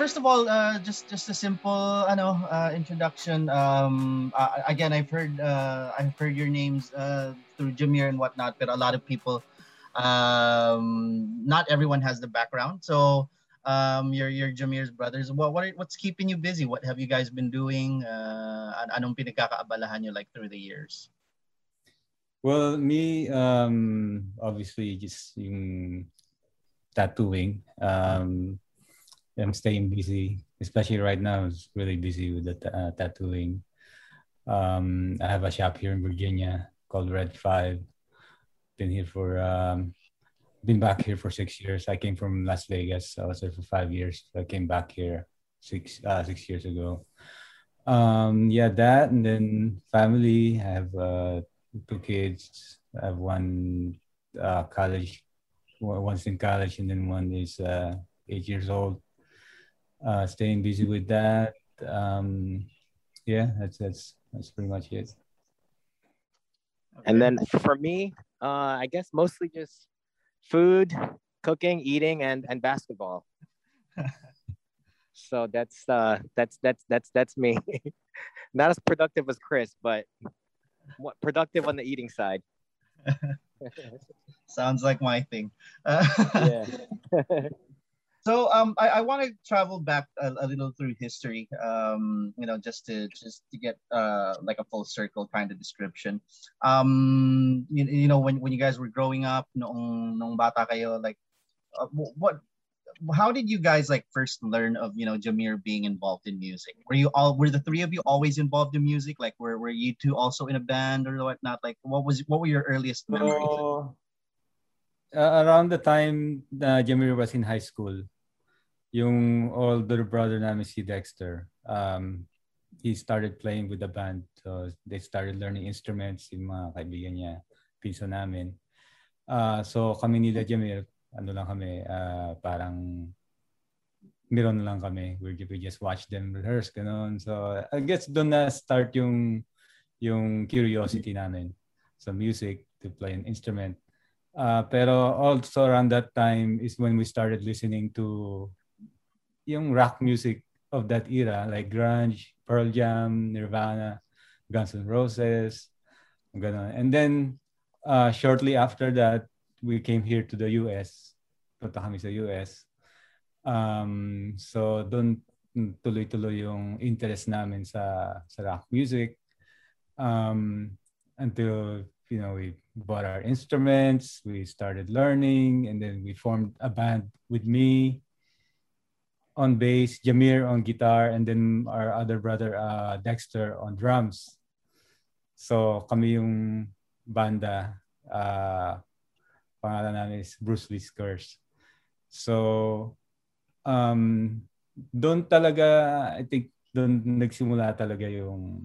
First of all, uh, just just a simple ano uh, introduction. Um, uh, again, I've heard uh, I've heard your names uh, through Jamir and whatnot, but a lot of people, um, not everyone has the background. So um, your your Jamir's brothers. What what are, what's keeping you busy? What have you guys been doing? Uh, anong pinagkakaabalahan nyo like through the years? Well, me, um, obviously, just tattooing. Um, I'm staying busy, especially right now. I'm really busy with the uh, tattooing. Um, I have a shop here in Virginia called Red Five. Been here for um, been back here for six years. I came from Las Vegas. I was there for five years. I came back here six uh, six years ago. Um, yeah, that and then family. I have uh, two kids. I have one uh, college, one's in college, and then one is uh, eight years old uh, staying busy with that. Um, yeah, that's that's that's pretty much it. And then for me, uh, I guess mostly just food, cooking, eating, and and basketball. so that's uh that's that's that's that's me. Not as productive as Chris, but what productive on the eating side. Sounds like my thing. Yeah. So um, I, I want to travel back a, a, little through history, um, you know, just to just to get uh, like a full circle kind of description. Um, you, you know, when, when you guys were growing up, noong, noong bata kayo, like, uh, what, how did you guys like first learn of you know Jamir being involved in music? Were you all were the three of you always involved in music? Like, were were you two also in a band or whatnot? Like, what was what were your earliest memories? So, uh, around the time uh, Jamir was in high school, yung older brother namin si Dexter, um, he started playing with the band. So they started learning instruments, yung mga kaibigan niya, piso namin. Uh, so kami nila Jamir, ano lang kami, uh, parang meron lang kami. We, we just watch them rehearse, ganun. So I guess doon na start yung yung curiosity namin sa music to play an instrument. Uh, pero also around that time is when we started listening to yung rock music of that era, like grunge, Pearl Jam, Nirvana, Guns N' Roses, ganun. And then uh, shortly after that, we came here to the US. Punta sa US. Um, so doon tuloy-tuloy yung interest namin sa sa rock music um, until you know we bought our instruments we started learning and then we formed a band with me on bass Jamir on guitar and then our other brother uh, Dexter on drums so kami yung banda uh, pangalan namin is Bruce Lee's Curse so um, doon talaga I think doon nagsimula talaga yung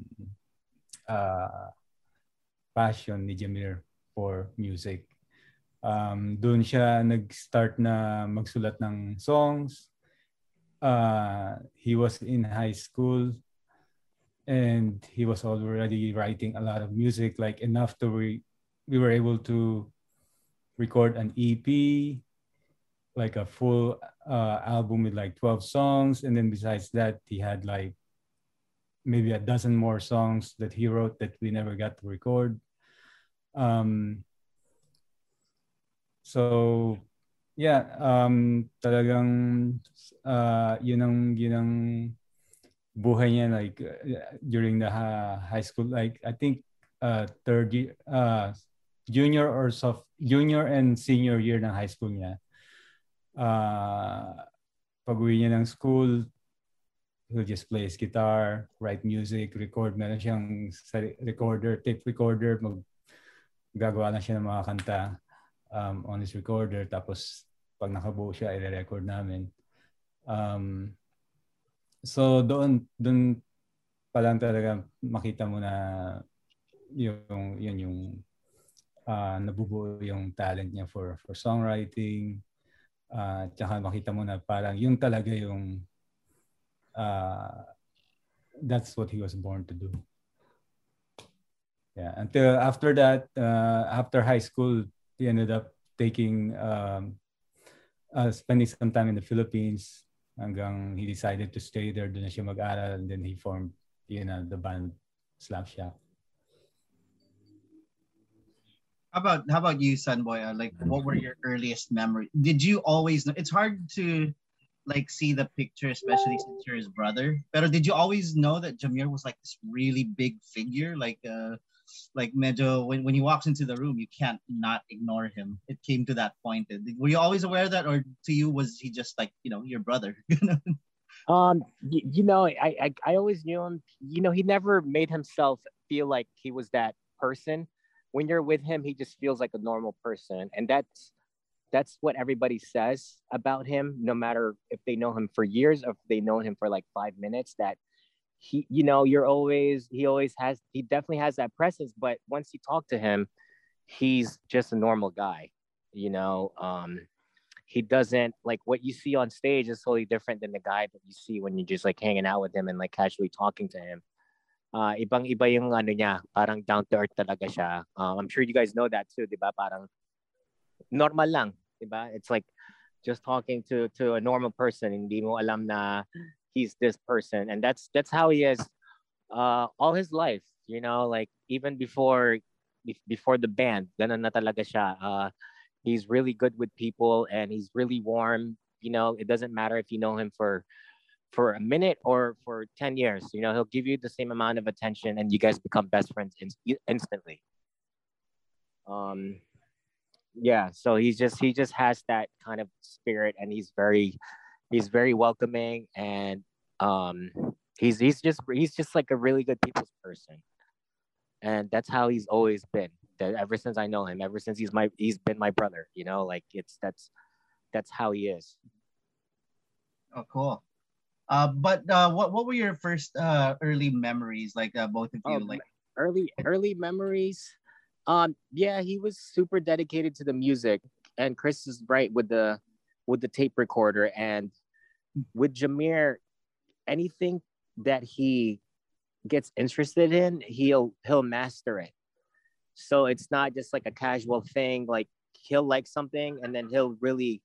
uh, passion ni Jameer for music. Um, doon siya nag-start na magsulat ng songs. Uh, he was in high school and he was already writing a lot of music, like enough to we we were able to record an EP, like a full uh, album with like 12 songs. And then besides that, he had like maybe a dozen more songs that he wrote that we never got to record. Um, so yeah, um, talagang uh, yun ang yun ang buhay niya like uh, during the uh, high school like I think uh, third year uh, junior or soft junior and senior year ng high school niya. Uh, pag-uwi niya ng school, he'll just play his guitar, write music, record. Meron siyang recorder, tape recorder, mag gagawa lang siya ng mga kanta um, on his recorder. Tapos pag nakabuo siya, i-record namin. Um, so doon, doon pa lang talaga makita mo na yung, yun yung uh, nabubuo yung talent niya for, for songwriting. Uh, tsaka makita mo na parang yung talaga yung uh, that's what he was born to do yeah until after that uh, after high school he ended up taking um, uh, spending some time in the Philippines hanggang he decided to stay there doon na siya mag-aral and then he formed you know the band Slapshot. How about how about you, Sonboy? Like, what were your earliest memories? Did you always know? It's hard to like see the picture, especially since you're his brother. But did you always know that Jamir was like this really big figure? Like, uh, like medyo when, when he walks into the room, you can't not ignore him. It came to that point. Were you always aware of that, or to you was he just like you know your brother? um, you, you know, I, I I always knew him. You know, he never made himself feel like he was that person when you're with him, he just feels like a normal person. And that's that's what everybody says about him, no matter if they know him for years or if they know him for like five minutes, that he, you know, you're always, he always has, he definitely has that presence. But once you talk to him, he's just a normal guy, you know. Um, he doesn't like what you see on stage is totally different than the guy that you see when you're just like hanging out with him and like casually talking to him uh, ibang-iba yung ano niya, parang down to earth talaga siya. Uh, I'm sure you guys know that too, ba? Parang normal lang, 'di ba? It's like just talking to to a normal person, hindi mo alam na he's this person and that's that's how he is uh all his life, you know, like even before before the band, ganun na talaga siya. Uh he's really good with people and he's really warm, you know, it doesn't matter if you know him for for a minute or for 10 years. You know, he'll give you the same amount of attention and you guys become best friends in- instantly. Um, yeah, so he's just, he just has that kind of spirit and he's very, he's very welcoming and um, he's, he's just, he's just like a really good people's person. And that's how he's always been that ever since I know him, ever since he's my, he's been my brother, you know, like it's, that's, that's how he is. Oh, cool. Uh, but uh, what what were your first uh, early memories like uh, both of you? Oh, like early early memories. Um, yeah, he was super dedicated to the music, and Chris is right with the with the tape recorder and with Jamir, anything that he gets interested in, he'll he'll master it. So it's not just like a casual thing. Like he'll like something and then he'll really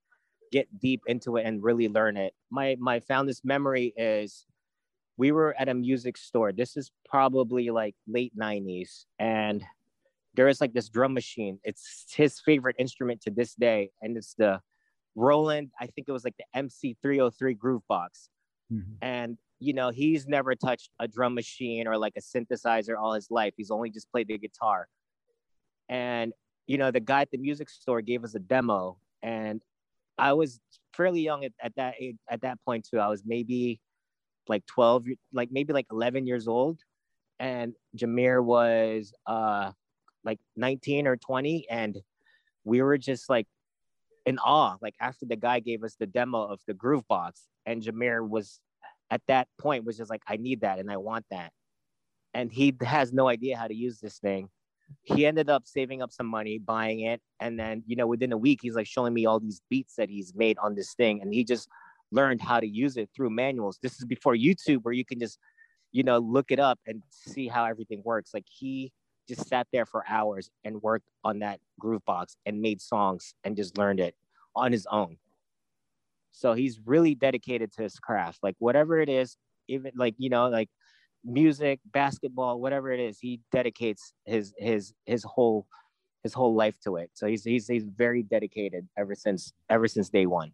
get deep into it and really learn it. My my fondest memory is we were at a music store. This is probably like late 90s and there is like this drum machine. It's his favorite instrument to this day and it's the Roland, I think it was like the MC303 Groove Box. Mm-hmm. And you know, he's never touched a drum machine or like a synthesizer all his life. He's only just played the guitar. And you know, the guy at the music store gave us a demo and I was fairly young at, at that age, at that point too. I was maybe like 12, like maybe like 11 years old. And Jamir was uh, like 19 or 20. And we were just like in awe. Like after the guy gave us the demo of the groove box and Jamir was at that point was just like, I need that and I want that. And he has no idea how to use this thing he ended up saving up some money buying it. And then you know within a week he's like showing me all these beats that he's made on this thing. And he just learned how to use it through manuals. This is before youtube where you can just you know look it up and see how everything works. Like he just sat there for hours and worked on that groove box and made songs and just learned it on his own. So he's really dedicated to his craft. Like whatever it is even like you know like music, basketball, whatever it is, he dedicates his his his whole his whole life to it. So he's he's he's very dedicated ever since ever since day one.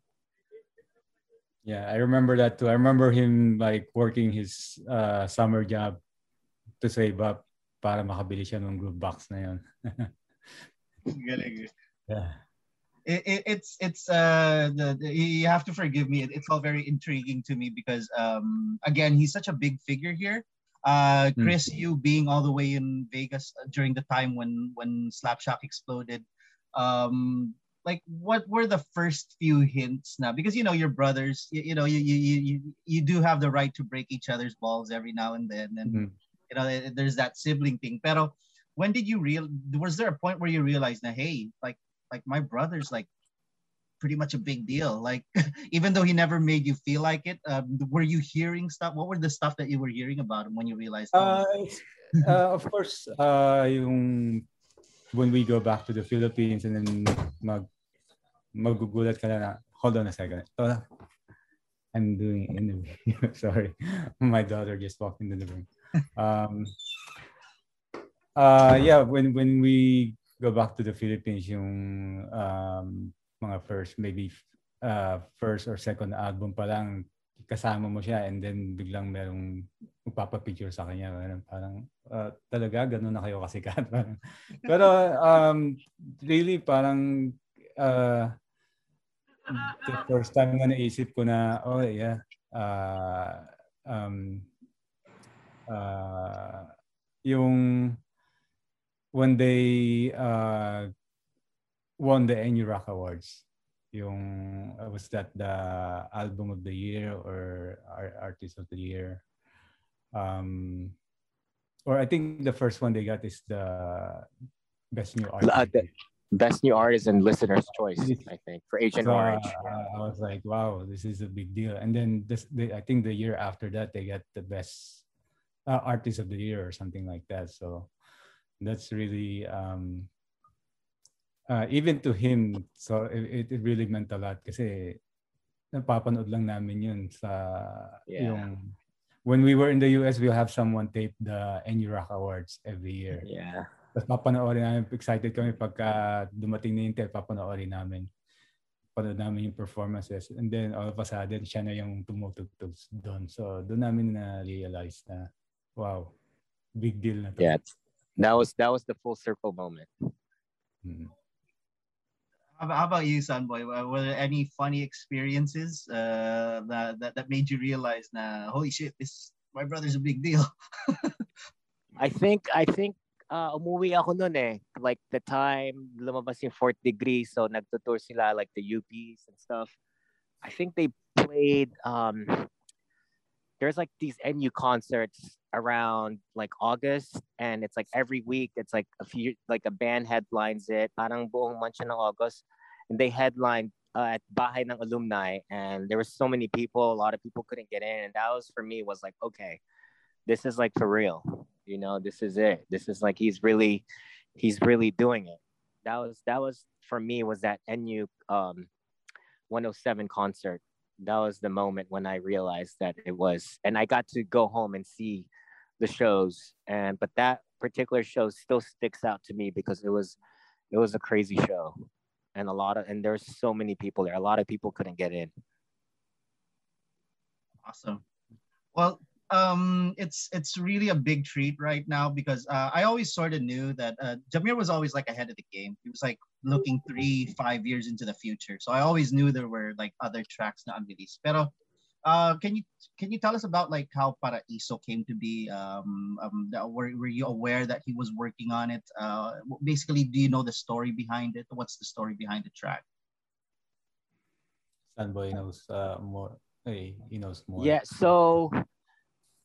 Yeah, I remember that too. I remember him like working his uh, summer job to save up para makabili siya ng groove box na yun. yeah. It, it, it's it's uh the, the, you have to forgive me. It's all very intriguing to me because um again he's such a big figure here uh, hmm. Chris, mm. you being all the way in Vegas uh, during the time when when Slapshock exploded, um, like what were the first few hints now? Because you know your brothers, you, you know you, you you you do have the right to break each other's balls every now and then, and mm. you know there's that sibling thing. Pero when did you real? Was there a point where you realized that hey, like like my brother's like pretty much a big deal. Like even though he never made you feel like it, um, were you hearing stuff? What were the stuff that you were hearing about him when you realized? Uh, uh, of course, uh, yung when we go back to the Philippines and then mag magugulat ka na, hold on a second. Uh, I'm doing interview. Sorry, my daughter just walked into the room. Um, uh, yeah, when when we go back to the Philippines, yung um, mga first maybe uh, first or second album pa lang kasama mo siya and then biglang merong magpapapicture sa kanya. Parang, parang uh, talaga, ganun na kayo kasikat. Pero um, really parang uh, the first time nga naisip ko na, oh yeah, uh, um, uh, yung when they uh, won the NU Rock Awards, yung uh, was that the album of the year or artist of the year um or I think the first one they got is the best new artist. Uh, best new artist and listener's choice, I think, for Agent so, Orange. Uh, I was like, wow, this is a big deal. And then this, they, I think the year after that, they got the best uh, artist of the year or something like that. So that's really um, uh, even to him. So it, it really meant a lot kasi napapanood lang namin yun sa yeah. yung when we were in the US, we'll have someone tape the NU Rock Awards every year. Yeah. Tapos papanoorin namin, excited kami pagka dumating na yung tape, papanoorin namin. Panood namin yung performances. And then all of a sudden, siya na yung tumutugtog doon. So doon namin na-realize na, wow, big deal na to. Yeah, that was, that was the full circle moment. Hmm. How about you, Sonboy? Were there any funny experiences uh, that, that that made you realize, "Nah, holy shit, this my brother's a big deal." I think I think uh, umuwi ako noon eh. Like the time lumabas yung fourth degree, so nagtutour sila like the UPs and stuff. I think they played um there's like these NU concerts around like August and it's like every week it's like a few like a band headlines it parang buong month ng August and they headlined uh, at Bahay ng Alumni and there were so many people a lot of people couldn't get in and that was for me was like okay this is like for real you know this is it this is like he's really he's really doing it. That was that was for me was that NU um 107 concert that was the moment when I realized that it was, and I got to go home and see the shows. And but that particular show still sticks out to me because it was, it was a crazy show, and a lot of and there's so many people there. A lot of people couldn't get in. Awesome. Well, um, it's it's really a big treat right now because uh, I always sort of knew that uh, Jamir was always like ahead of the game. He was like looking three, five years into the future. So I always knew there were like other tracks not unreleased. Pero uh, can you can you tell us about like how Paraiso came to be? Um, um, were, were you aware that he was working on it? Uh, basically, do you know the story behind it? What's the story behind the track? Sonboy knows uh, more. Hey, he knows more. Yeah. So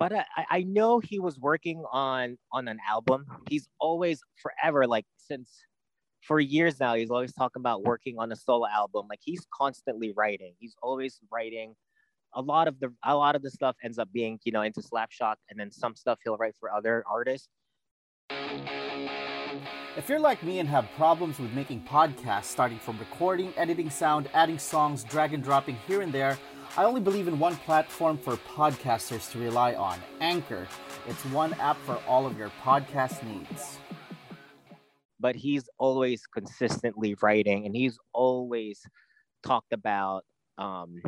but I, I know he was working on on an album. He's always forever like since for years now. He's always talking about working on a solo album. Like he's constantly writing. He's always writing. A lot of the a lot of the stuff ends up being you know into Slapshock, and then some stuff he'll write for other artists. If you're like me and have problems with making podcasts, starting from recording, editing sound, adding songs, drag and dropping here and there I only believe in one platform for podcasters to rely on Anchor. It's one app for all of your podcast needs. But he's always consistently writing and he's always talked about um,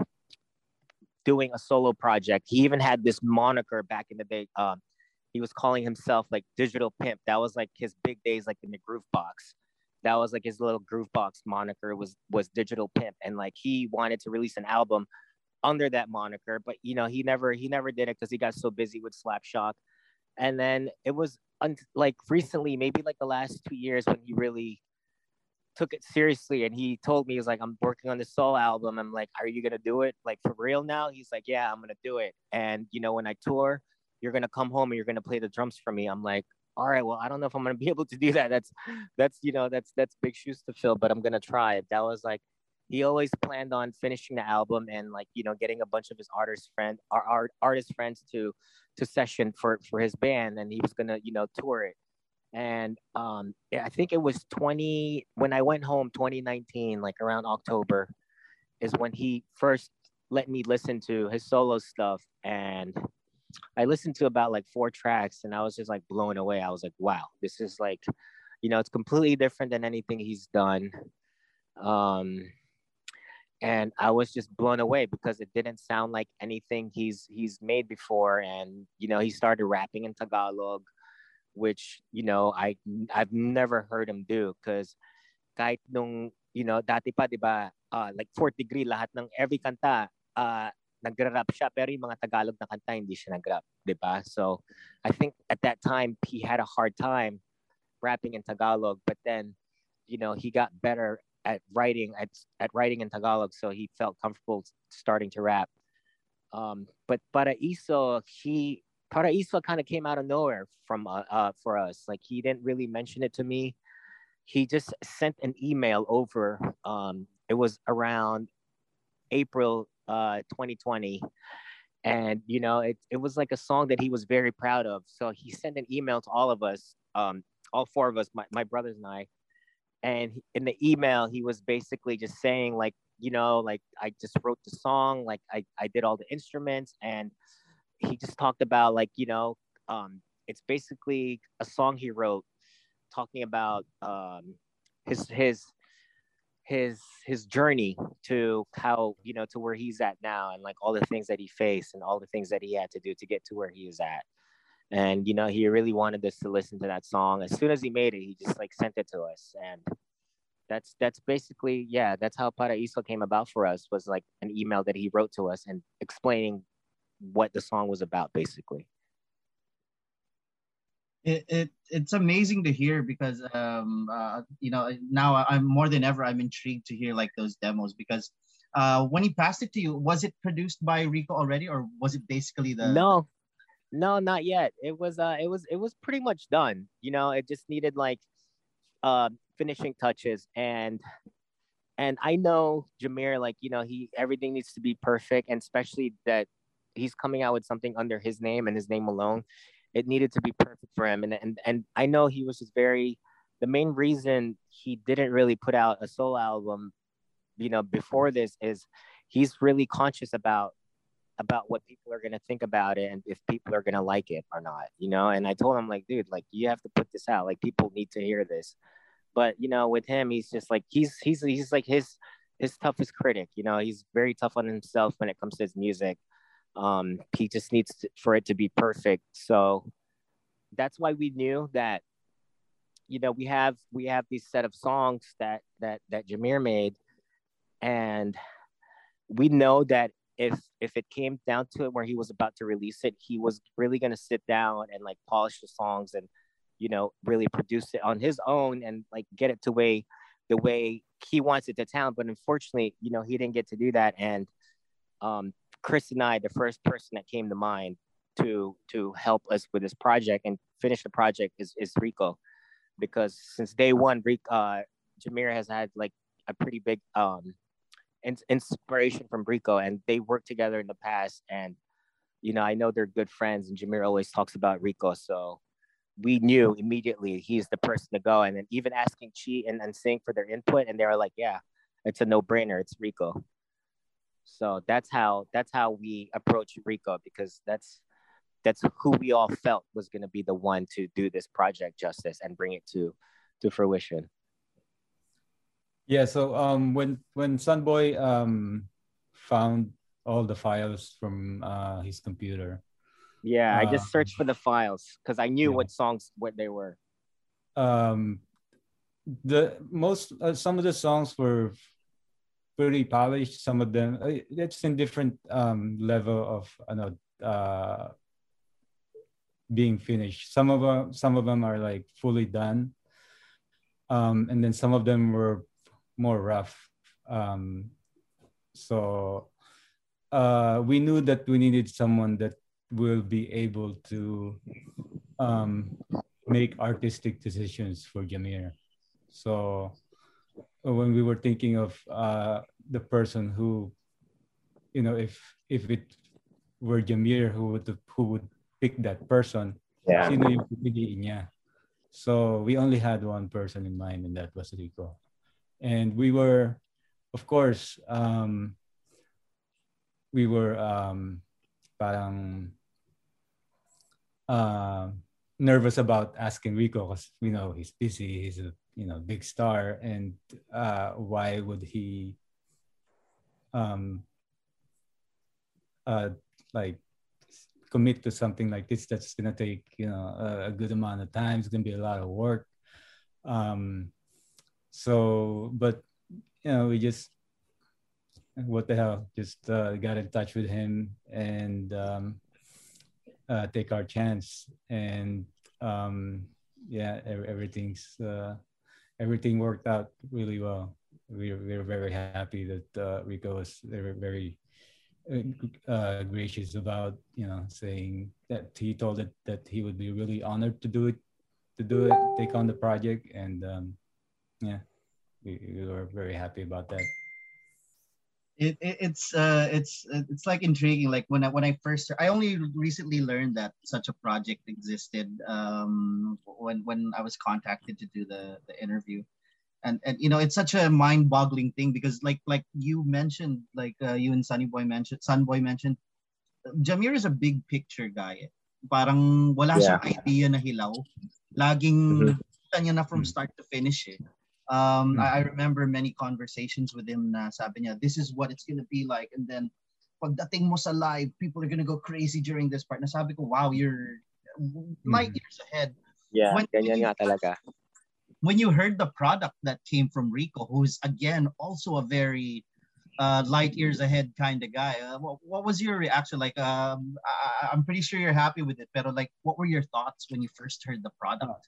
doing a solo project. He even had this moniker back in the day. Um, he was calling himself like Digital Pimp. That was like his big days, like in the Groove Box. That was like his little Groove Box moniker was was Digital Pimp, and like he wanted to release an album under that moniker, but you know, he never he never did it because he got so busy with Slapshock. And then it was un- like recently, maybe like the last two years, when he really took it seriously. And he told me, he was like, I'm working on this soul album. I'm like, Are you gonna do it like for real now? He's like, Yeah, I'm gonna do it. And you know, when I tour, you're gonna come home and you're gonna play the drums for me. I'm like, all right, well, I don't know if I'm gonna be able to do that. That's that's you know, that's that's big shoes to fill, but I'm gonna try it. That was like he always planned on finishing the album and like you know getting a bunch of his artist friend our art, artist friends to to session for for his band and he was gonna you know tour it and um i think it was 20 when i went home 2019 like around october is when he first let me listen to his solo stuff and I listened to about like four tracks and I was just like blown away. I was like, wow, this is like, you know, it's completely different than anything he's done. Um, and I was just blown away because it didn't sound like anything he's he's made before. And you know, he started rapping in Tagalog, which you know I I've never heard him do because kahit nung you know dati pa di ba uh, like fourth degree lahat ng every kanta uh, siya pero yung mga Tagalog na kanta hindi siya nag-rap, 'di ba? So I think at that time he had a hard time rapping in Tagalog, but then you know he got better at writing at, at writing in Tagalog, so he felt comfortable starting to rap. Um, but Paraiso, he Paraiso kind of came out of nowhere from uh, uh, for us. Like he didn't really mention it to me. He just sent an email over. Um, it was around April uh, 2020, and you know it it was like a song that he was very proud of. So he sent an email to all of us, um, all four of us, my, my brothers and I, and in the email he was basically just saying like you know like i just wrote the song like i, I did all the instruments and he just talked about like you know um, it's basically a song he wrote talking about um, his his his his journey to how you know to where he's at now and like all the things that he faced and all the things that he had to do to get to where he is at and you know he really wanted us to listen to that song. As soon as he made it he just like sent it to us. And that's that's basically yeah that's how paraiso came about for us was like an email that he wrote to us and explaining what the song was about basically. It, it it's amazing to hear because um uh, you know now i'm more than ever i'm intrigued to hear like those demos because uh when he passed it to you was it produced by rico already or was it basically the no no, not yet. It was uh it was it was pretty much done. You know, it just needed like uh finishing touches and and I know Jamir like, you know, he everything needs to be perfect and especially that he's coming out with something under his name and his name alone. It needed to be perfect for him and and and I know he was just very the main reason he didn't really put out a solo album, you know, before this is he's really conscious about about what people are going to think about it and if people are going to like it or not, you know? And I told him, like, dude, like, you have to put this out. Like, people need to hear this. But, you know, with him, he's just like, he's, he's, he's like his, his toughest critic, you know, he's very tough on himself when it comes to his music. Um, he just needs to, for it to be perfect. So that's why we knew that, you know, we have, we have these set of songs that, that, that Jamir made and we know that if if it came down to it where he was about to release it, he was really gonna sit down and like polish the songs and you know really produce it on his own and like get it to way the way he wants it to sound. But unfortunately, you know, he didn't get to do that. And um, Chris and I, the first person that came to mind to to help us with this project and finish the project is is Rico, because since day one, Rico, uh, Jamir has had like a pretty big um inspiration from Rico, and they worked together in the past. And you know, I know they're good friends, and Jamir always talks about Rico, so we knew immediately he's the person to go. And then even asking Chi and, Sing for their input, and they were like, "Yeah, it's a no-brainer. It's Rico." So that's how that's how we approach Rico because that's that's who we all felt was going to be the one to do this project justice and bring it to to fruition. Yeah, so um, when when Sonboy um, found all the files from uh, his computer. Yeah, I just searched for the files because I knew yeah. what songs what they were. Um, the most uh, some of the songs were pretty polished. Some of them uh, it's in different um, level of you know uh, being finished. Some of them some of them are like fully done, um, and then some of them were more rough. Um, so uh, we knew that we needed someone that will be able to um, make artistic decisions for Jamir. So when we were thinking of uh, the person who, you know, if if it were Jamir who would who would pick that person, yeah. sino yung niya. So we only had one person in mind, and that was Rico and we were of course, um, we were um, parang uh, nervous about asking Rico because we know he's busy, he's a you know big star, and uh, why would he um, uh, like commit to something like this that's gonna take you know a, a good amount of time. It's gonna be a lot of work. Um, so, but you know, we just what the hell, just uh, got in touch with him and um, uh, take our chance. And um, yeah, everything's uh, everything worked out really well. We we were very happy that uh, Rico was very very uh, gracious about you know saying that he told it that he would be really honored to do it to do it take on the project and um, yeah we, we were very happy about that it, it, it's uh it's it's like intriguing like when i when i first i only recently learned that such a project existed um when when i was contacted to do the the interview and and you know it's such a mind-boggling thing because like like you mentioned like uh, you and sunny boy mentioned Sonboy mentioned jamir is a big picture guy parang wala yeah. siyang idea na hilaw laging mm-hmm. niya na from start to finish eh. Um, mm-hmm. I, I remember many conversations with him na sabi niya, this is what it's gonna be like. And then, pagdating mo sa live, people are gonna go crazy during this part. Nasabi ko, wow, you're light mm-hmm. years ahead. Yeah, when, ganyan nga talaga. When you heard the product that came from Rico, who's again also a very uh, light years ahead kind of guy. Uh, what, what was your reaction? Like, um, I, I'm pretty sure you're happy with it, but like, what were your thoughts when you first heard the product?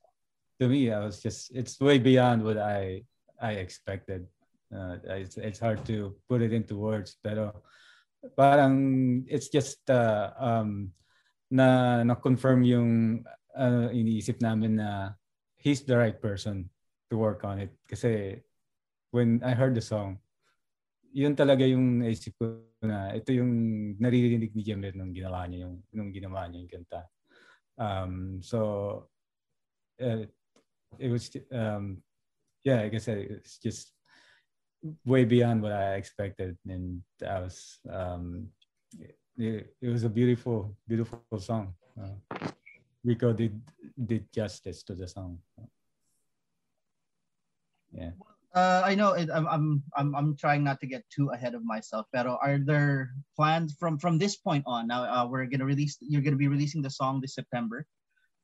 To me, I was just it's way beyond what I I expected. Uh, it's, it's hard to put it into words, pero parang it's just uh, um, na na-confirm yung uh, iniisip namin na he's the right person to work on it. Kasi when I heard the song, yun talaga yung naisip ko na ito yung naririnig ni Jemret nung ginawa niya yung nung ginawa niya yung kanta. Um, so uh, it was um, yeah, like I said, it's just way beyond what I expected, and I was um, it, it was a beautiful, beautiful song. Uh, Rico did did justice to the song. Yeah. Uh, I know it, I'm, I'm I'm I'm trying not to get too ahead of myself. But are there plans from from this point on? Now uh, we're gonna release. You're gonna be releasing the song this September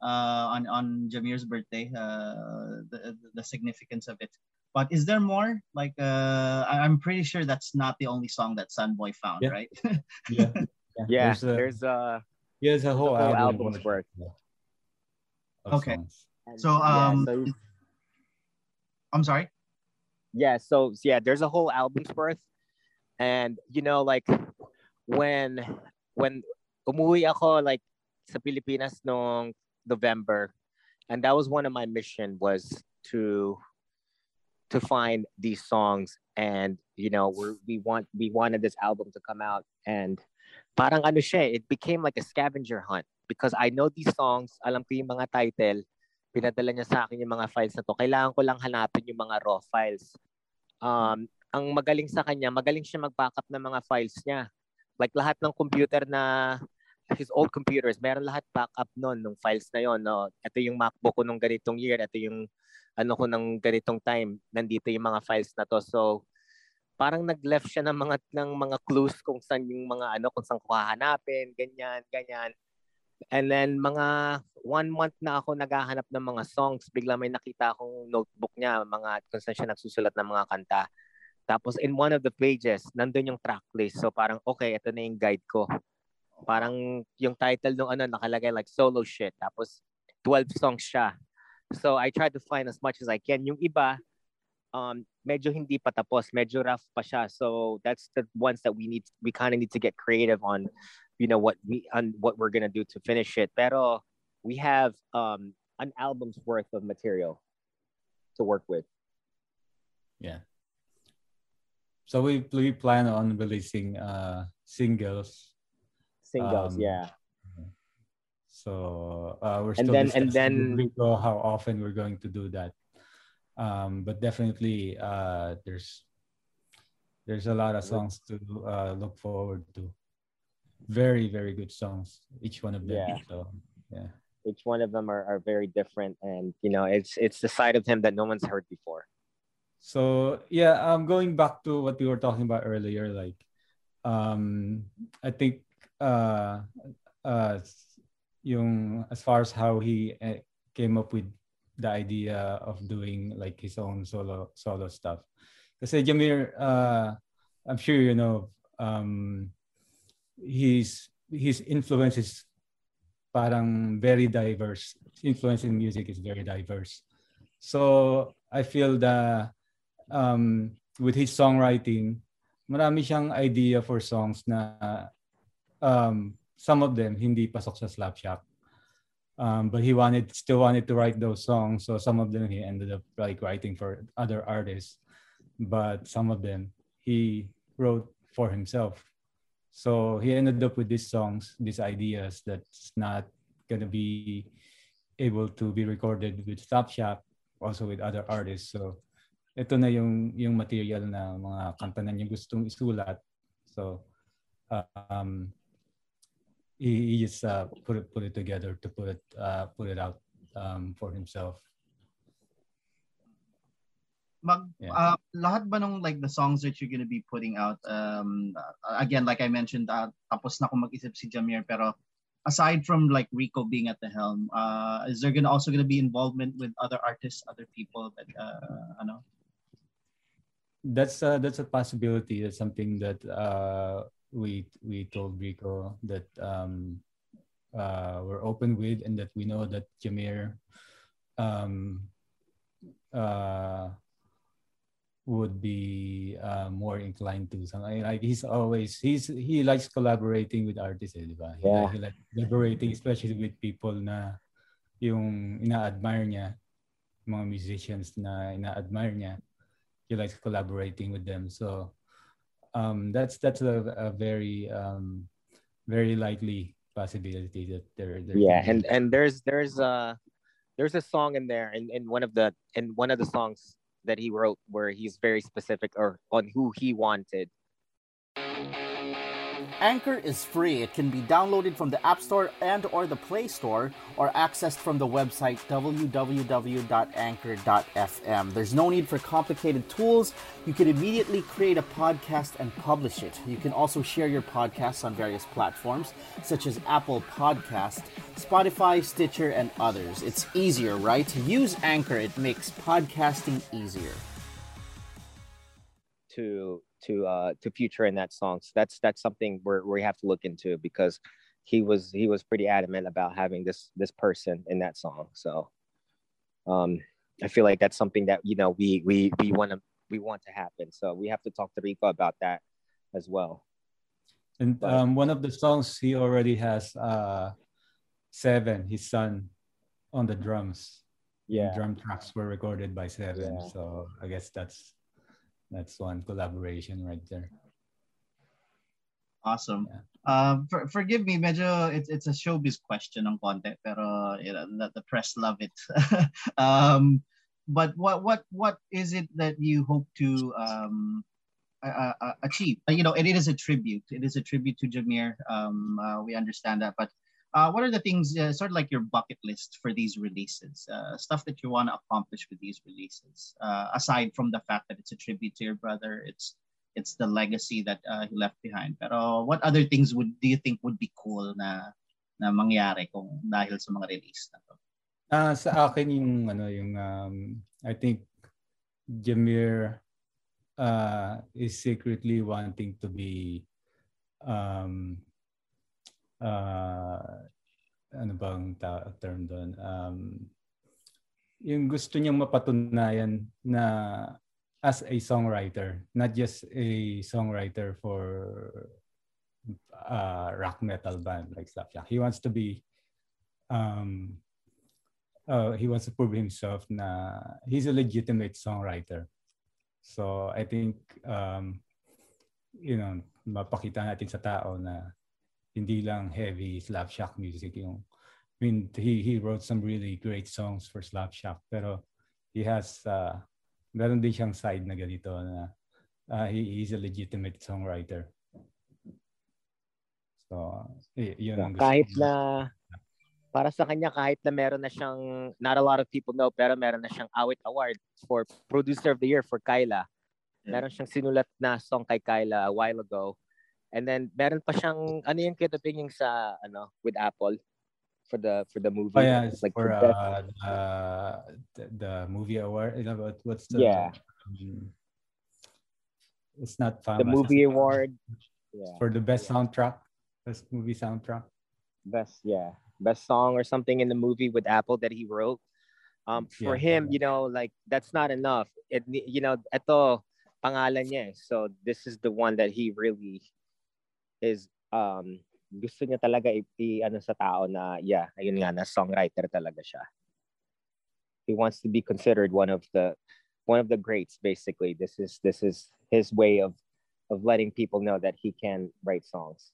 on on Jamir's birthday, uh, the the significance of it. But is there more? Like, uh, I'm pretty sure that's not the only song that Sonboy found, yeah. right? yeah, yeah. yeah. There's, a, there's a yeah, there's a whole, whole album album's worth. Okay, so um, yeah, so, I'm sorry. Yeah, so yeah, there's a whole album's worth, and you know, like when when umuwi ako like sa Pilipinas noong November, and that was one of my mission was to to find these songs and you know we we want we wanted this album to come out and parang ano siya, it became like a scavenger hunt because I know these songs, alam ko yung mga title, pinadala niya sa akin yung mga files na to. Kailangan ko lang hanapin yung mga raw files. Um, ang magaling sa kanya, magaling siya mag-backup ng mga files niya. Like lahat ng computer na his old computers, meron lahat backup noon nung files na yon, no. Ito yung MacBook ko nung ganitong year, ito yung ano ko nung ganitong time, nandito yung mga files na to. So parang nag-left siya ng mga ng mga clues kung saan yung mga ano, kung saan ko hahanapin, ganyan, ganyan. And then mga one month na ako naghahanap ng mga songs, bigla may nakita akong notebook niya, mga kung saan siya nagsusulat ng mga kanta. Tapos in one of the pages, nandun yung track list. So parang okay, ito na yung guide ko. Parang yung title nung ano nakalagay like solo shit. Tapos 12 songs siya. So I tried to find as much as I can. Yung iba, um, medyo hindi pa tapos, medyo rough pa siya. So that's the ones that we need, we kind of need to get creative on, you know, what we, on what we're gonna do to finish it. Pero we have um, an album's worth of material to work with. Yeah. So we we plan on releasing uh, singles singles. Um, yeah. So uh, we're still and then and then how often we're going to do that. Um, but definitely uh, there's there's a lot of songs to uh, look forward to. Very, very good songs, each one of them. Yeah. So, yeah. Each one of them are, are very different, and you know, it's it's the side of him that no one's heard before. So yeah, I'm um, going back to what we were talking about earlier, like, um, I think uh, uh, yung as far as how he eh, came up with the idea of doing like his own solo solo stuff. Kasi Jamir, uh, I'm sure you know, um, his his influence is parang very diverse. His influence in music is very diverse. So I feel that um, with his songwriting, marami siyang idea for songs na um, some of them hindi pasok sa Slapshock. Um, but he wanted still wanted to write those songs, so some of them he ended up like writing for other artists, but some of them he wrote for himself. So he ended up with these songs, these ideas that's not gonna be able to be recorded with Slapshock, also with other artists. So ito na yung yung material na mga kanta na niya gustong isulat. So um, he, he just uh, put it put it together to put it uh, put it out um, for himself. Mag, yeah. uh, lahat ba nung like the songs that you're gonna be putting out um, again like I mentioned uh, tapos na ako mag-isip si Jamir pero aside from like Rico being at the helm uh, is there gonna also gonna be involvement with other artists other people that uh, ano that's uh, that's a possibility that's something that uh, we we told Rico that um, uh, we're open with and that we know that Jamir um, uh, would be uh, more inclined to something like he's always he's he likes collaborating with artists eh, diba? Yeah. He, he likes collaborating especially with people na yung ina-admire niya mga musicians na ina-admire niya he likes collaborating with them so um, that's that's a, a very um, very likely possibility that there. there yeah, and and there's there's a there's a song in there in, in one of the in one of the songs that he wrote where he's very specific or on who he wanted Anchor is free. It can be downloaded from the App Store and or the Play Store or accessed from the website www.anchor.fm. There's no need for complicated tools. You can immediately create a podcast and publish it. You can also share your podcasts on various platforms such as Apple Podcast, Spotify, Stitcher, and others. It's easier, right? Use Anchor. It makes podcasting easier. To to uh to future in that song. So that's that's something where we have to look into because he was he was pretty adamant about having this this person in that song. So um I feel like that's something that you know we we we want to we want to happen. So we have to talk to Rico about that as well. And but, um, one of the songs he already has uh Seven, his son, on the drums. Yeah, the drum tracks were recorded by Seven. Yeah. So I guess that's that's one collaboration right there. Awesome. Yeah. Uh, for, forgive me, medyo it's, it's a showbiz question on konti, pero you know, the, the press love it. um, but what what what is it that you hope to um, uh, uh, achieve? You know, it, it is a tribute. It is a tribute to Jamir. Um, uh, we understand that, but uh, what are the things, uh, sort of like your bucket list for these releases? Uh, stuff that you want to accomplish with these releases, uh, aside from the fact that it's a tribute to your brother, it's it's the legacy that uh, he left behind. Pero what other things would do you think would be cool na na mangyari kung dahil sa mga release na to? Uh, sa akin yung ano yung um, I think Jamir uh, is secretly wanting to be um, uh, ano bang ta- term doon? Um, yung gusto niyang mapatunayan na as a songwriter, not just a songwriter for uh, rock metal band like Slapshot. He wants to be um, uh, he wants to prove himself na he's a legitimate songwriter. So I think um, you know, mapakita natin sa tao na hindi lang heavy Slapshot music yung I mean he he wrote some really great songs for Slapshot pero he has uh, meron din siyang side na ganito na uh, he, he's a legitimate songwriter. So, y- yun ang kahit na para sa kanya kahit na meron na siyang not a lot of people know pero meron na siyang Awit Award for Producer of the Year for Kyla. Yeah. Meron siyang sinulat na song kay Kyla a while ago. And then meron pa siyang ano yung kitaping yung sa ano with Apple for the for the movie. Oh yeah, like for uh, uh, the, the movie award. You know, what's the yeah. Um, it's not fun. The movie award. Yeah. For the best yeah. soundtrack, best movie soundtrack. Best yeah best song or something in the movie with Apple that he wrote. Um, for yeah. him, you know, like that's not enough. It, you know, ito pangalan niya. Eh. So this is the one that he really is um gusto niya talaga i, i ano sa tao na yeah, ayun nga na songwriter talaga siya. He wants to be considered one of the one of the greats basically. This is this is his way of of letting people know that he can write songs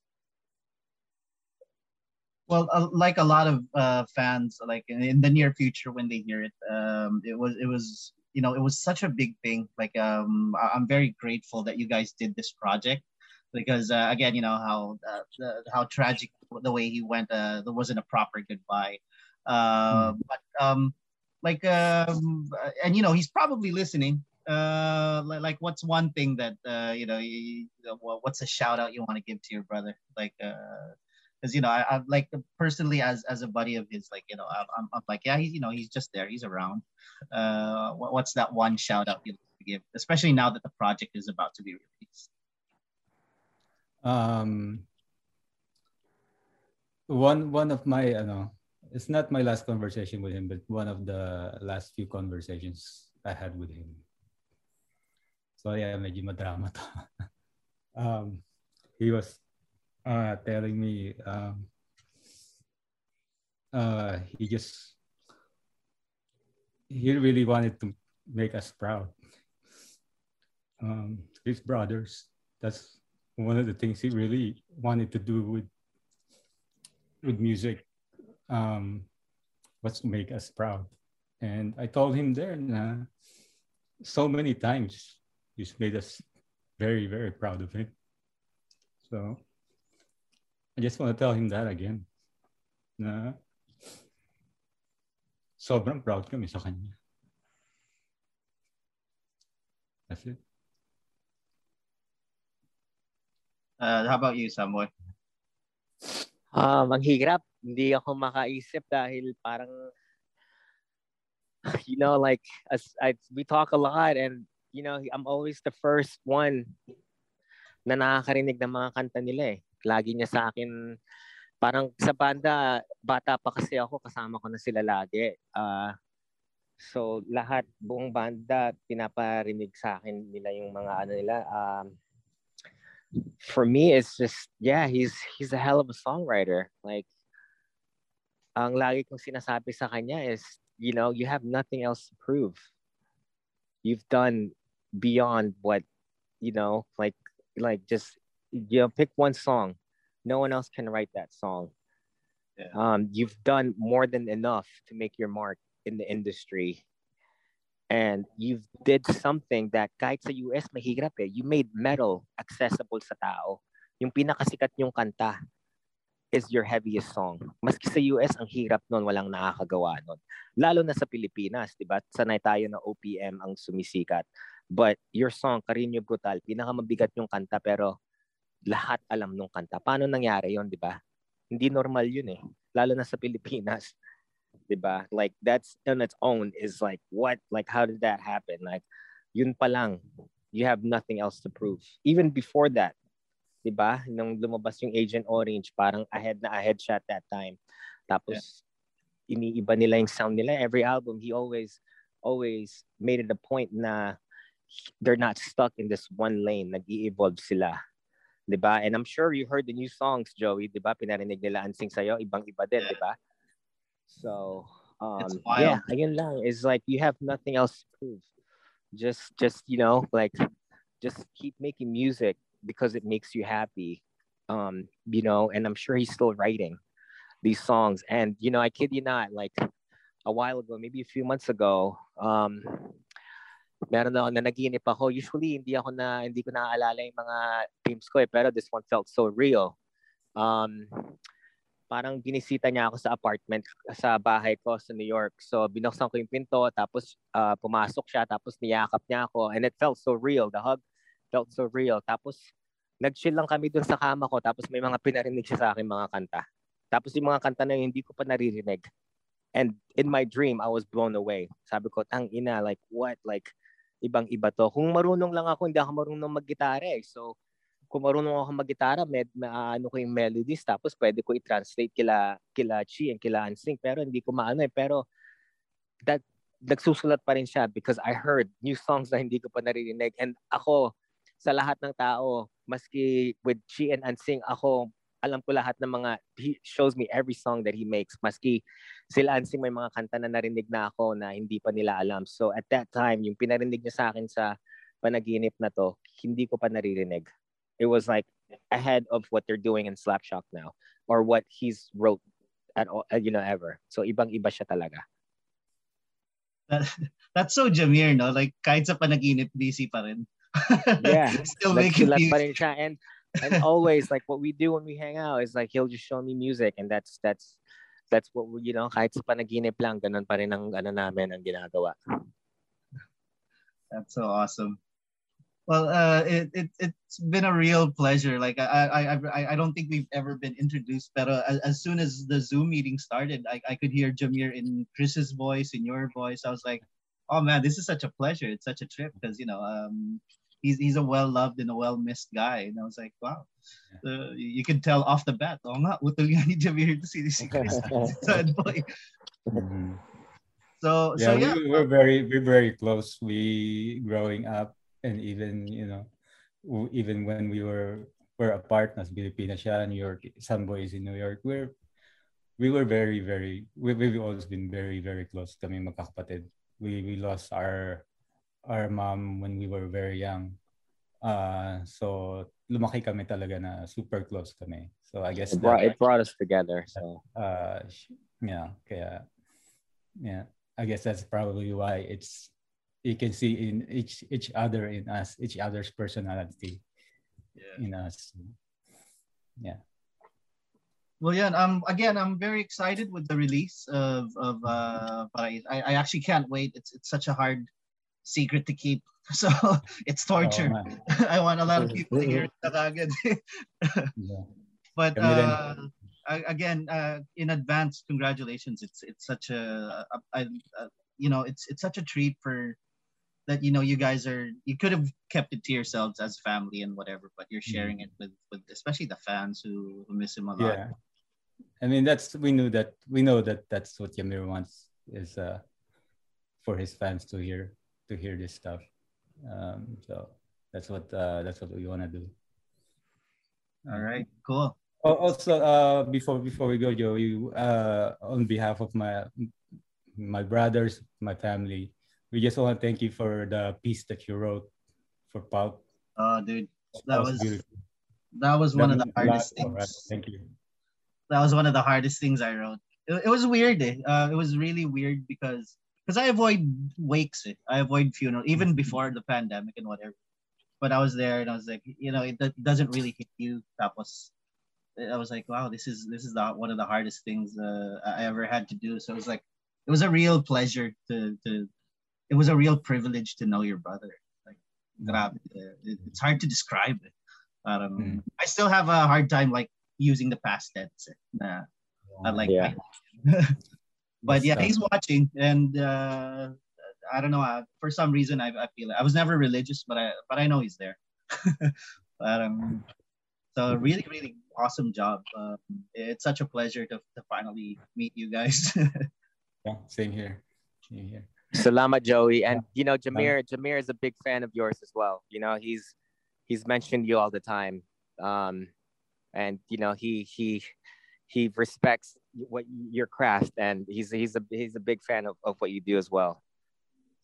well uh, like a lot of uh, fans like in, in, the near future when they hear it um, it was it was you know it was such a big thing like um, i'm very grateful that you guys did this project because uh, again you know how uh, how tragic the way he went uh, there wasn't a proper goodbye. Uh, mm. but um, like um, and you know he's probably listening. Uh like what's one thing that uh you know you, what's a shout out you want to give to your brother? Like uh because you know I, I like personally as as a buddy of his like you know I'm, I'm like yeah he's you know he's just there he's around. Uh what, what's that one shout out you give especially now that the project is about to be released um one one of my I know it's not my last conversation with him but one of the last few conversations I had with him so yeah medyo madrama to um he was uh, telling me um, uh, he just he really wanted to make us proud. Um, his brothers. That's one of the things he really wanted to do with with music. Um, was to make us proud. And I told him there so many times. He's made us very, very proud of him. So I just want to tell him that again. Na sobrang proud kami sa kanya. That's it. Uh, how about you, Samuel? Um, ang hirap. Hindi ako makaisip dahil parang you know, like as I, we talk a lot and you know, I'm always the first one na nakakarinig ng mga kanta nila eh. lagi niya sa akin, parang sa banda, bata pa kasi ako, kasama ko na sila lagi. Uh, so lahat, buong banda, pinaparinig sa akin nila yung mga ano nila. Um, for me, it's just, yeah, he's, he's a hell of a songwriter. Like, ang lagi kong sinasabi sa kanya is, you know, you have nothing else to prove. You've done beyond what, you know, like, like just you know, pick one song. No one else can write that song. Yeah. Um, you've done more than enough to make your mark in the industry. And you've did something that kahit sa US mahirap eh. You made metal accessible sa tao. Yung pinakasikat yung kanta is your heaviest song. Maski sa US, ang hirap nun, walang nakakagawa nun. Lalo na sa Pilipinas, di ba? Sanay tayo na OPM ang sumisikat. But your song, Carinyo Brutal, pinakamabigat yung kanta pero lahat alam nung kanta. Paano nangyari yon di ba? Hindi normal yun eh. Lalo na sa Pilipinas. Di ba? Like, that's on its own is like, what? Like, how did that happen? Like, yun pa lang. You have nothing else to prove. Even before that, di ba? Nung lumabas yung Agent Orange, parang ahead na ahead siya at that time. Tapos, yeah. iniiba nila yung sound nila. Every album, he always, always made it a point na they're not stuck in this one lane. Nag-i-evolve sila. 'di ba? And I'm sure you heard the new songs, Joey, 'di ba? Pinarinig nila Ansing sa'yo, ibang-iba din, 'di ba? So, um yeah, ayun lang. It's like you have nothing else to prove. Just just, you know, like just keep making music because it makes you happy. Um, you know, and I'm sure he's still writing these songs. And you know, I kid you not, like a while ago, maybe a few months ago, um, meron na na naginip ako. Usually, hindi ako na, hindi ko naaalala yung mga dreams ko eh. Pero this one felt so real. Um, parang binisita niya ako sa apartment sa bahay ko sa New York. So binuksan ko yung pinto tapos uh, pumasok siya tapos niyakap niya ako and it felt so real. The hug felt so real. Tapos nag-chill lang kami dun sa kama ko tapos may mga pinarinig siya sa akin mga kanta. Tapos yung mga kanta na yun, hindi ko pa naririnig. And in my dream, I was blown away. Sabi ko, tang ina, like what? Like, ibang-iba to. Kung marunong lang ako, hindi ako marunong mag-gitara eh. So, kung marunong ako mag-gitara, med, ano ko yung melodies, tapos pwede ko i-translate kila, kila Chi and kila Ansing. Pero hindi ko maano eh. Pero, that, nagsusulat pa rin siya because I heard new songs na hindi ko pa naririnig. And ako, sa lahat ng tao, maski with Chi and Ansing, ako alam ko lahat ng mga, he shows me every song that he makes. Maski sila Ansing may mga kanta na narinig na ako na hindi pa nila alam. So at that time, yung pinarinig niya sa akin sa panaginip na to, hindi ko pa naririnig. It was like ahead of what they're doing in Slapshock now or what he's wrote at all, uh, you know, ever. So ibang-iba siya talaga. That, that's so Jamir, no? Like kahit sa panaginip, busy pa rin. yeah. Still making music. Pa rin siya. And and always like what we do when we hang out is like he'll just show me music and that's that's that's what we, you know kahit sa panaginip lang ganun pa rin ang ano namin ang ginagawa that's so awesome well uh it, it it's been a real pleasure like i i i, I don't think we've ever been introduced but as, as soon as the zoom meeting started I, I could hear jamir in chris's voice in your voice i was like oh man this is such a pleasure it's such a trip because you know um he's he's a well loved and a well missed guy. And I was like, wow, uh, you can tell off the bat. Oh, nga, utol nga ni Jamir to see si Chris. Sonboy. Mm-hmm. So yeah, so yeah, we were very we're very close. We growing up and even you know even when we were were apart, nas Pilipinas siya, New York, Sonboy's in New York. We're we were very very we, we've always been very very close kami magkakapatid. We we lost our our mom when we were very young. Uh, so lumaki kami talaga na super close kami. So I guess it brought, that, it brought us together. So uh, yeah, kaya yeah, I guess that's probably why it's you can see in each each other in us, each other's personality yeah. in us. Yeah. Well, yeah. Um. Again, I'm very excited with the release of of uh. I I actually can't wait. It's it's such a hard secret to keep. So it's torture. Oh, I want a lot of people to hear it yeah. But uh, again, uh, in advance, congratulations. It's it's such a, a, a, a, you know it's it's such a treat for that you know you guys are you could have kept it to yourselves as family and whatever, but you're sharing mm. it with with especially the fans who, who miss him a lot. Yeah. I mean that's we knew that we know that that's what Jamir wants is uh for his fans to hear to hear this stuff. Um, so that's what uh, that's what we want to do. All right, cool. Also, uh, before before we go, Joe, you uh, on behalf of my my brothers, my family, we just want to thank you for the piece that you wrote for Pulp. Oh, dude, that, was, was that was one that of the hardest things. Right. Thank you. That was one of the hardest things I wrote. It, it was weird. Eh? Uh, it was really weird because because I avoid wakes. Eh. I avoid funeral even mm-hmm. before the pandemic and whatever. But I was there and I was like, you know, it, it doesn't really hit you. That was, I was like, wow, this is this is the, one of the hardest things uh, I ever had to do. So it was like, it was a real pleasure to to, it was a real privilege to know your brother. Like, grabe, it, it's hard to describe it. Um, mm. I still have a hard time like using the past tense. Eh, nah, I like yeah. but yeah, he's watching, and uh, I don't know. Uh, for some reason, I, I feel it. I was never religious, but I but I know he's there. but um, so really, really awesome job. Um, it's such a pleasure to, to finally meet you guys. yeah, same here. Same here. Salamat, Joey. And you know, Jamir, Jamir is a big fan of yours as well. You know, he's he's mentioned you all the time. Um, and you know, he he he respects what your craft and he's he's a he's a big fan of, of what you do as well.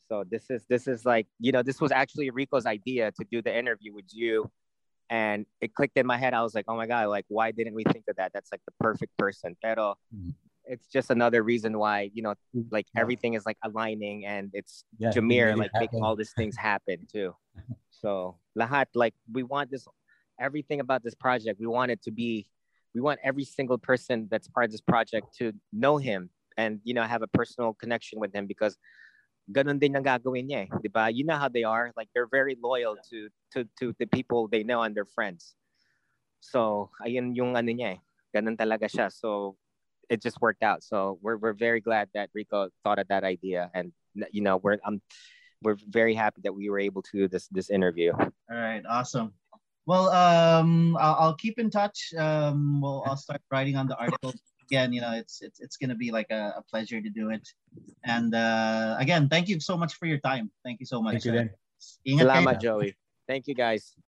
So this is this is like you know this was actually rico's idea to do the interview with you. And it clicked in my head. I was like oh my god like why didn't we think of that? That's like the perfect person. Pero it's just another reason why you know like everything is like aligning and it's yeah, Jamir like making all these things happen too. So lahat like we want this everything about this project we want it to be we want every single person that's part of this project to know him and you know have a personal connection with him because ganun din ang gagawin niya, eh, 'di ba? You know how they are, like they're very loyal to to to the people they know and their friends. So, ayun yung ano niya eh. Ganun talaga siya. So, it just worked out. So, we're we're very glad that Rico thought of that idea and you know, we're um we're very happy that we were able to do this this interview. All right, awesome. Well, um, I'll, I'll keep in touch. Um, well, I'll start writing on the article again. You know, it's it's it's gonna be like a, a pleasure to do it. And uh, again, thank you so much for your time. Thank you so much. Thank you, then. Salamat, Joey. Thank you, guys.